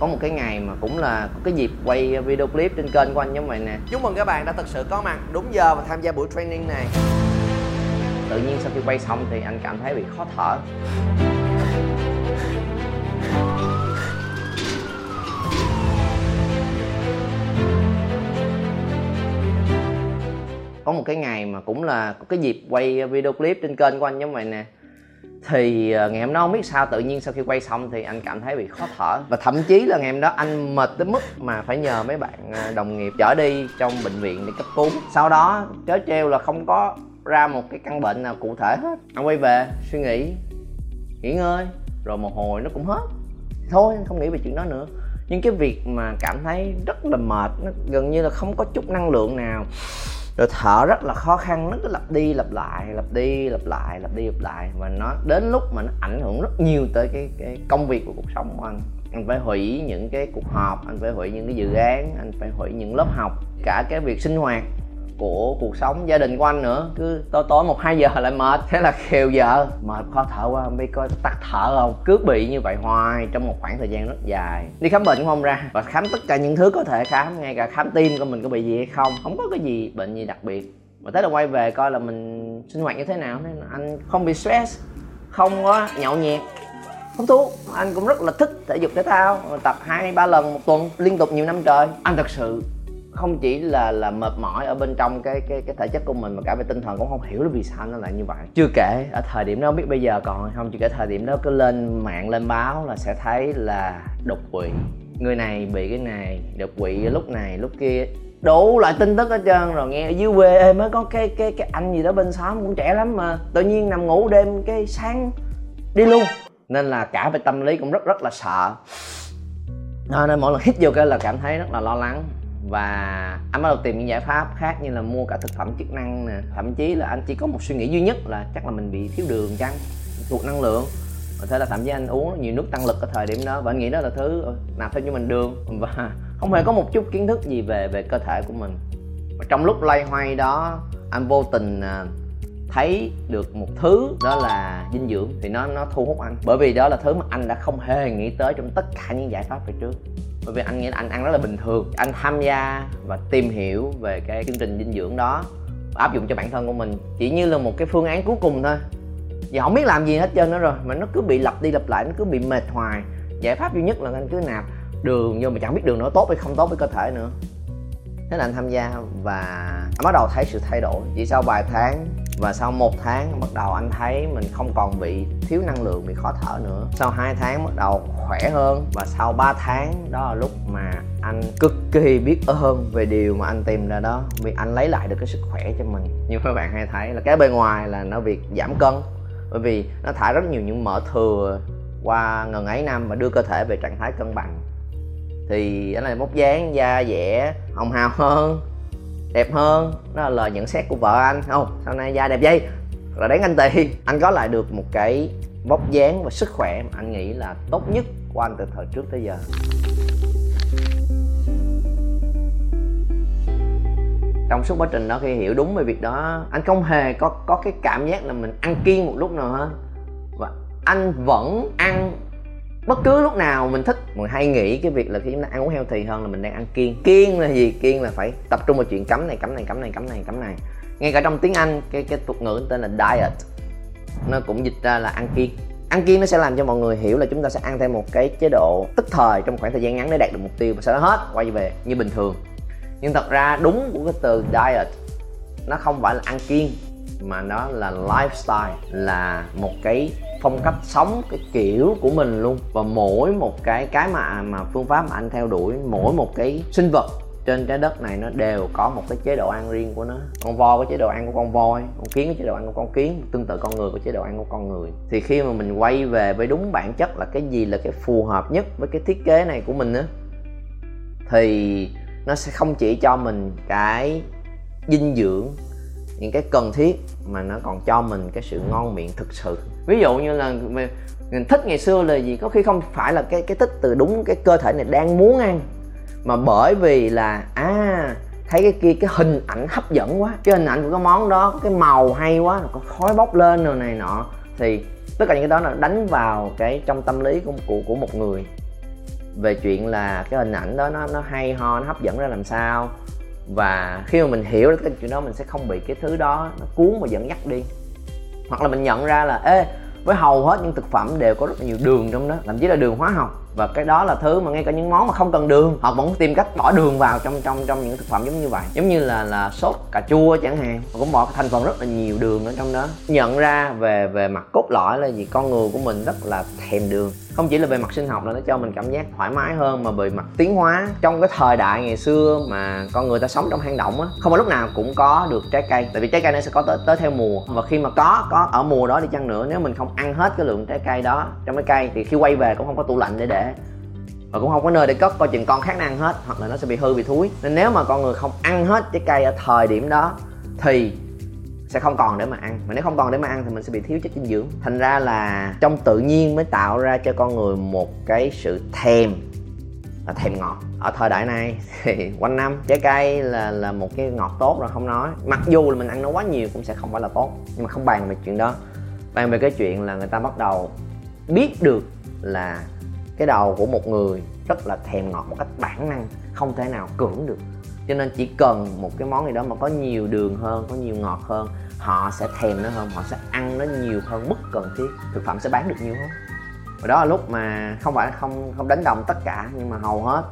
có một cái ngày mà cũng là có cái dịp quay video clip trên kênh của anh giống vậy nè. Chúc mừng các bạn đã thực sự có mặt đúng giờ và tham gia buổi training này. Tự nhiên sau khi quay xong thì anh cảm thấy bị khó thở. Có một cái ngày mà cũng là có cái dịp quay video clip trên kênh của anh giống vậy nè thì ờ, ngày hôm đó không biết sao tự nhiên sau khi quay xong thì anh cảm thấy bị khó thở. Và thậm chí là ngày hôm đó anh mệt tới mức mà phải nhờ mấy bạn ờ, đồng nghiệp chở đi trong bệnh viện để cấp cứu. Sau đó chớ treo là không có ra một cái căn bệnh nào cụ thể hết. Anh quay về, suy nghĩ, nghỉ ngơi, rồi một hồi nó cũng hết. Thôi, anh không nghĩ về chuyện đó nữa. Nhưng cái việc mà cảm thấy rất là mệt, nó gần như là không có chút năng lượng nào rồi thở rất là khó khăn, nó cứ lặp đi lặp lại, lặp đi lặp lại, lặp đi lặp lại. Và nó, đến lúc mà nó ảnh hưởng rất nhiều tới cái cái công việc của cuộc sống của anh. Anh phải hủy những cái cuộc họp, anh phải hủy những cái dự án, anh phải hủy những lớp học, cả cái việc sinh hoạt của cuộc sống gia đình của anh nữa. Cứ tối tối một, hai giờ lại mệt. Thế là khều vợ mệt khó thở quá, không biết có tắt thở không. Cứ bị như vậy hoài trong một khoảng thời gian rất dài. Đi khám bệnh cũng không ra. Và khám tất cả những thứ có thể khám, ngay cả khám tim của mình có bị gì hay không. Không có cái gì bệnh gì đặc biệt. Mà tới là quay về coi là mình sinh hoạt như thế nào. Nên anh không bị stress, không có nhậu nhẹt không thuốc anh cũng rất là thích thể dục thể thao. Tập hai, ba lần một tuần, liên tục nhiều năm trời. Anh thật sự không chỉ là là mệt mỏi ở bên trong cái cái cái thể chất của mình mà cả về tinh thần cũng không hiểu là vì sao nó lại như vậy. Chưa kể ở thời điểm đó biết bây giờ còn không, chưa kể thời điểm đó cứ lên mạng lên báo là sẽ thấy là đột quỵ. Người này bị cái này, đột quỵ lúc này, lúc kia. Đủ loại tin tức hết trơn rồi, nghe ở dưới quê mới có cái cái cái anh gì đó bên xóm cũng trẻ lắm mà tự nhiên nằm ngủ đêm cái sáng đi luôn. Nên là cả về tâm lý cũng rất rất là sợ. Nên mỗi lần hít vô cái là cảm thấy rất là lo lắng và anh bắt đầu tìm những giải pháp khác như là mua cả thực phẩm chức năng nè. Thậm chí là anh chỉ có một suy nghĩ duy nhất là chắc là mình bị thiếu đường chăng tụt năng lượng. Và thế là thậm chí anh uống nhiều nước tăng lực ở thời điểm đó và anh nghĩ đó là thứ ờ, nạp thêm cho mình đường. Và không hề có một chút kiến thức gì về về cơ thể của mình. Và trong lúc loay hoay đó, anh vô tình à, thấy được một thứ đó là dinh dưỡng thì nó nó thu hút anh. Bởi vì đó là thứ mà anh đã không hề nghĩ tới trong tất cả những giải pháp về trước bởi vì anh nghĩ anh ăn rất là bình thường. Anh tham gia và tìm hiểu về cái chương trình dinh dưỡng đó, áp dụng cho bản thân của mình chỉ như là một cái phương án cuối cùng thôi. Và không biết làm gì hết trơn nữa rồi, mà nó cứ bị lặp đi lặp lại, nó cứ bị mệt hoài. Giải pháp duy nhất là anh cứ nạp đường vô mà chẳng biết đường nó tốt hay không tốt với cơ thể nữa thế là anh tham gia và anh bắt đầu thấy sự thay đổi. Chỉ sau vài tháng và sau một tháng, bắt đầu anh thấy mình không còn bị thiếu năng lượng, bị khó thở nữa. Sau 2 tháng bắt đầu khỏe hơn và sau 3 tháng, đó là lúc mà anh cực kỳ biết ơn về điều mà anh tìm ra đó, vì anh lấy lại được cái sức khỏe cho mình. Như các bạn hay thấy là cái bên ngoài là nó việc giảm cân, bởi vì nó thải rất nhiều những mỡ thừa qua ngần ấy năm và đưa cơ thể về trạng thái cân bằng thì anh này móc dáng da dẻ, hồng hào hơn, đẹp hơn. Đó là lời nhận xét của vợ anh. Không, sau này da đẹp dây là đáng anh tì anh có lại được một cái vóc dáng và sức khỏe mà anh nghĩ là tốt nhất của anh từ thời trước tới giờ. Trong suốt quá trình đó, khi hiểu đúng về việc đó, anh không hề có có cái cảm giác là mình ăn kiêng một lúc nào hết. Và anh vẫn ăn bất cứ lúc nào mình thích, mình hay nghĩ cái việc là khi chúng ta ăn uống heo thì hơn là mình đang ăn kiêng. Kiêng là gì? Kiêng là phải tập trung vào chuyện cấm này cấm này cấm này cấm này cấm này. Ngay cả trong tiếng anh, cái cái thuật ngữ tên là diet, nó cũng dịch ra là ăn kiêng. Ăn kiêng nó sẽ làm cho mọi người hiểu là chúng ta sẽ ăn theo một cái chế độ tức thời trong khoảng thời gian ngắn để đạt được mục tiêu và sau đó hết, quay về như bình thường. Nhưng thật ra đúng của cái từ diet, nó không phải là ăn kiêng mà nó là lifestyle, là một cái phong cách sống, cái kiểu của mình luôn. Và mỗi một cái cái mà mà phương pháp mà anh theo đuổi, mỗi một cái sinh vật trên trái đất này nó đều có một cái chế độ ăn riêng của nó. Con voi có chế độ ăn của con voi, con kiến có chế độ ăn của con kiến, tương tự con người có chế độ ăn của con người. Thì khi mà mình quay về với đúng bản chất là cái gì là cái phù hợp nhất với cái thiết kế này của mình á, thì nó sẽ không chỉ cho mình cái dinh dưỡng những cái cần thiết mà nó còn cho mình cái sự ngon miệng thực sự. Ví dụ như là mình thích ngày xưa là gì có khi không phải là cái cái thích từ đúng cái cơ thể này đang muốn ăn mà bởi vì là à thấy cái kia cái hình ảnh hấp dẫn quá cái hình ảnh của cái món đó cái màu hay quá có khói bốc lên rồi này nọ thì tất cả những cái đó là đánh vào cái trong tâm lý của của, của một người. Về chuyện là cái hình ảnh đó nó nó hay ho nó hấp dẫn ra làm sao và khi mà mình hiểu được cái chuyện đó, mình sẽ không bị cái thứ đó nó cuốn và dẫn dắt đi. Hoặc là mình nhận ra là, ê, với hầu hết những thực phẩm đều có rất là nhiều đường trong đó, thậm chí là đường hóa học và cái đó là thứ mà ngay cả những món mà không cần đường, họ vẫn tìm cách bỏ đường vào trong trong trong những thực phẩm giống như vậy. Giống như là là sốt, cà chua chẳng hạn, họ cũng bỏ thành phần rất là nhiều đường ở trong đó. Nhận ra về về mặt cốt lõi là gì? Con người của mình rất là thèm đường. Không chỉ là về mặt sinh học là nó cho mình cảm giác thoải mái hơn mà về mặt tiến hóa. Trong cái thời đại ngày xưa mà con người ta sống trong hang động á, không phải lúc nào cũng có được trái cây. Tại vì trái cây nó sẽ có tới tới theo mùa. Và khi mà có có ở mùa đó đi chăng nữa, nếu mình không ăn hết cái lượng trái cây đó trong cái cây thì khi quay về cũng không có tủ lạnh để để và cũng không có nơi để cất, coi chừng con khác ăn hết, hoặc là nó sẽ bị hư, bị thúi. Nên nếu mà con người không ăn hết trái cây ở thời điểm đó, thì sẽ không còn để mà ăn. Mà nếu không còn để mà ăn thì mình sẽ bị thiếu chất dinh dưỡng. Thành ra là trong tự nhiên mới tạo ra cho con người một cái sự thèm, là thèm ngọt. Ở thời đại này thì quanh năm trái cây là là một cái ngọt tốt rồi không nói. Mặc dù là mình ăn nó quá nhiều cũng sẽ không phải là tốt, nhưng mà không bàn về chuyện đó. Bàn về cái chuyện là người ta bắt đầu biết được là cái đầu của một người rất là thèm ngọt một cách bản năng, không thể nào cưỡng được. Cho nên chỉ cần một cái món gì đó mà có nhiều đường hơn, có nhiều ngọt hơn, họ sẽ thèm nó hơn, họ sẽ ăn nó nhiều hơn mức cần thiết, thực phẩm sẽ bán được nhiều hơn. Và đó là lúc mà không phải không không đánh đồng tất cả, nhưng mà hầu hết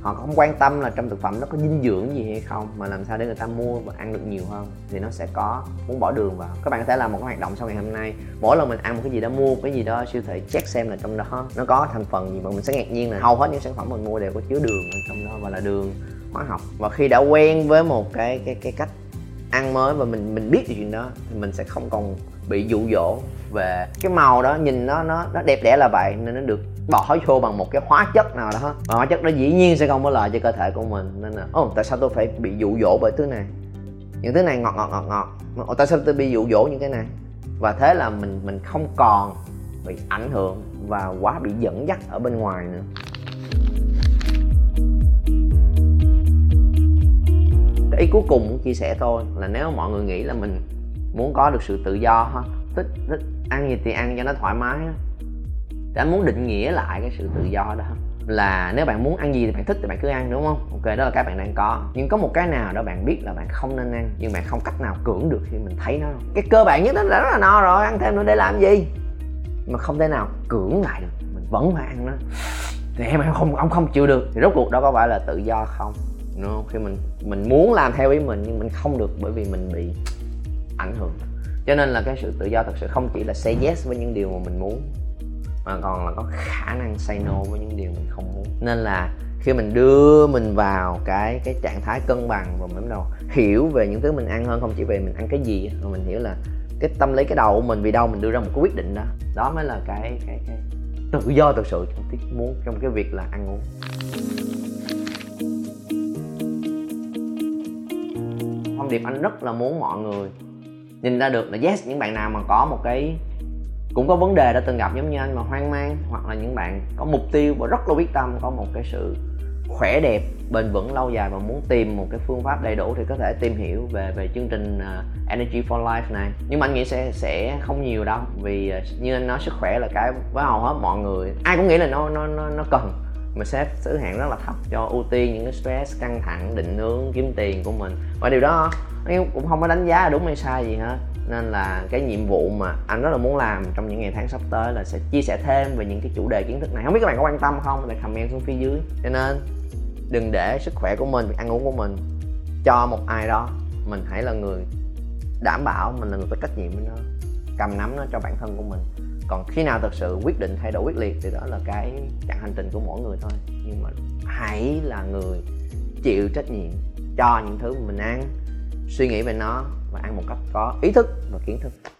họ không quan tâm là trong thực phẩm nó có dinh dưỡng gì hay không, mà làm sao để người ta mua và ăn được nhiều hơn thì nó sẽ có, muốn bỏ đường vào. Các bạn có thể làm một cái hoạt động sau ngày hôm nay. Mỗi lần mình ăn một cái gì đó, mua cái gì đó, siêu thị check xem là trong đó nó có thành phần gì mà mình sẽ ngạc nhiên là hầu hết những sản phẩm mình mua đều có chứa đường ở trong đó, và là đường hóa học. Và khi đã quen với một cái cái cái cách ăn mới và mình mình biết chuyện đó, thì mình sẽ không còn bị dụ dỗ về cái màu đó. Nhìn nó nó nó đẹp đẽ là vậy, nên nó được bỏ vô bằng một cái hóa chất nào đó. Và hóa chất đó dĩ nhiên sẽ không có lợi cho cơ thể của mình. Nên là ồ tại sao tôi phải bị dụ dỗ bởi thứ này? Những thứ này ngọt ngọt ngọt ngọt. Ồ tại sao tôi bị dụ dỗ những cái này? Và thế là mình mình không còn bị ảnh hưởng và quá bị dẫn dắt ở bên ngoài nữa. Cái ý cuối cùng muốn chia sẻ thôi là nếu mọi người nghĩ là mình muốn có được sự tự do ha, thích thích ăn gì thì ăn cho nó thoải mái thì anh muốn định nghĩa lại cái sự tự do đó là nếu bạn muốn ăn gì thì bạn thích thì bạn cứ ăn, đúng không? Ok, đó là cái bạn đang có. Nhưng có một cái nào đó bạn biết là bạn không nên ăn, nhưng bạn không cách nào cưỡng được khi mình thấy nó cái cơ bản nhất đó là rất là no rồi, ăn thêm nữa để làm gì? Mà không thể nào cưỡng lại được, mình vẫn phải ăn nó. Thì em không ông không chịu được. Thì rốt cuộc đó có phải là tự do không? Đúng không? khi mình mình muốn làm theo ý mình nhưng mình không được bởi vì mình bị ảnh hưởng. Cho nên là cái sự tự do thật sự không chỉ là say yes với những điều mà mình muốn mà còn là có khả năng say no với những điều mình không muốn. Nên là khi mình đưa mình vào cái cái trạng thái cân bằng và mình bắt đầu hiểu về những thứ mình ăn hơn, không chỉ về mình ăn cái gì, mà mình hiểu là cái tâm lý, cái đầu của mình vì đâu mình đưa ra một cái quyết định đó. Đó mới là cái cái cái tự do thực sự trong cái muốn, trong cái việc là ăn uống. Thông điệp anh rất là muốn mọi người nhìn ra được là yes, những bạn nào mà có một cái cũng có vấn đề đã từng gặp giống như anh mà hoang mang hoặc là những bạn có mục tiêu và rất là quyết tâm có một cái sự khỏe đẹp bền vững lâu dài và muốn tìm một cái phương pháp đầy đủ thì có thể tìm hiểu về về chương trình uh, Energy for Life này. Nhưng mà anh nghĩ sẽ sẽ không nhiều đâu vì uh, như anh nói sức khỏe là cái với hầu hết mọi người. Ai cũng nghĩ là nó nó nó, nó cần mà sẽ thứ hạng rất là thấp cho ưu tiên những cái stress căng thẳng định hướng kiếm tiền của mình. Và điều đó cũng không có đánh giá đúng hay sai gì hết nên là cái nhiệm vụ mà anh rất là muốn làm trong những ngày tháng sắp tới là sẽ chia sẻ thêm về những cái chủ đề kiến thức này. Không biết các bạn có quan tâm không? Thì comment xuống phía dưới. Cho nên, đừng để sức khỏe của mình việc ăn uống của mình cho một ai đó. Mình hãy là người đảm bảo, mình là người có trách nhiệm với nó, cầm nắm nó cho bản thân của mình. Còn khi nào thật sự quyết định thay đổi quyết liệt thì đó là cái chặng hành trình của mỗi người thôi. Nhưng mà hãy là người chịu trách nhiệm cho những thứ mình ăn, suy nghĩ về nó và ăn một cách có ý thức và kiến thức.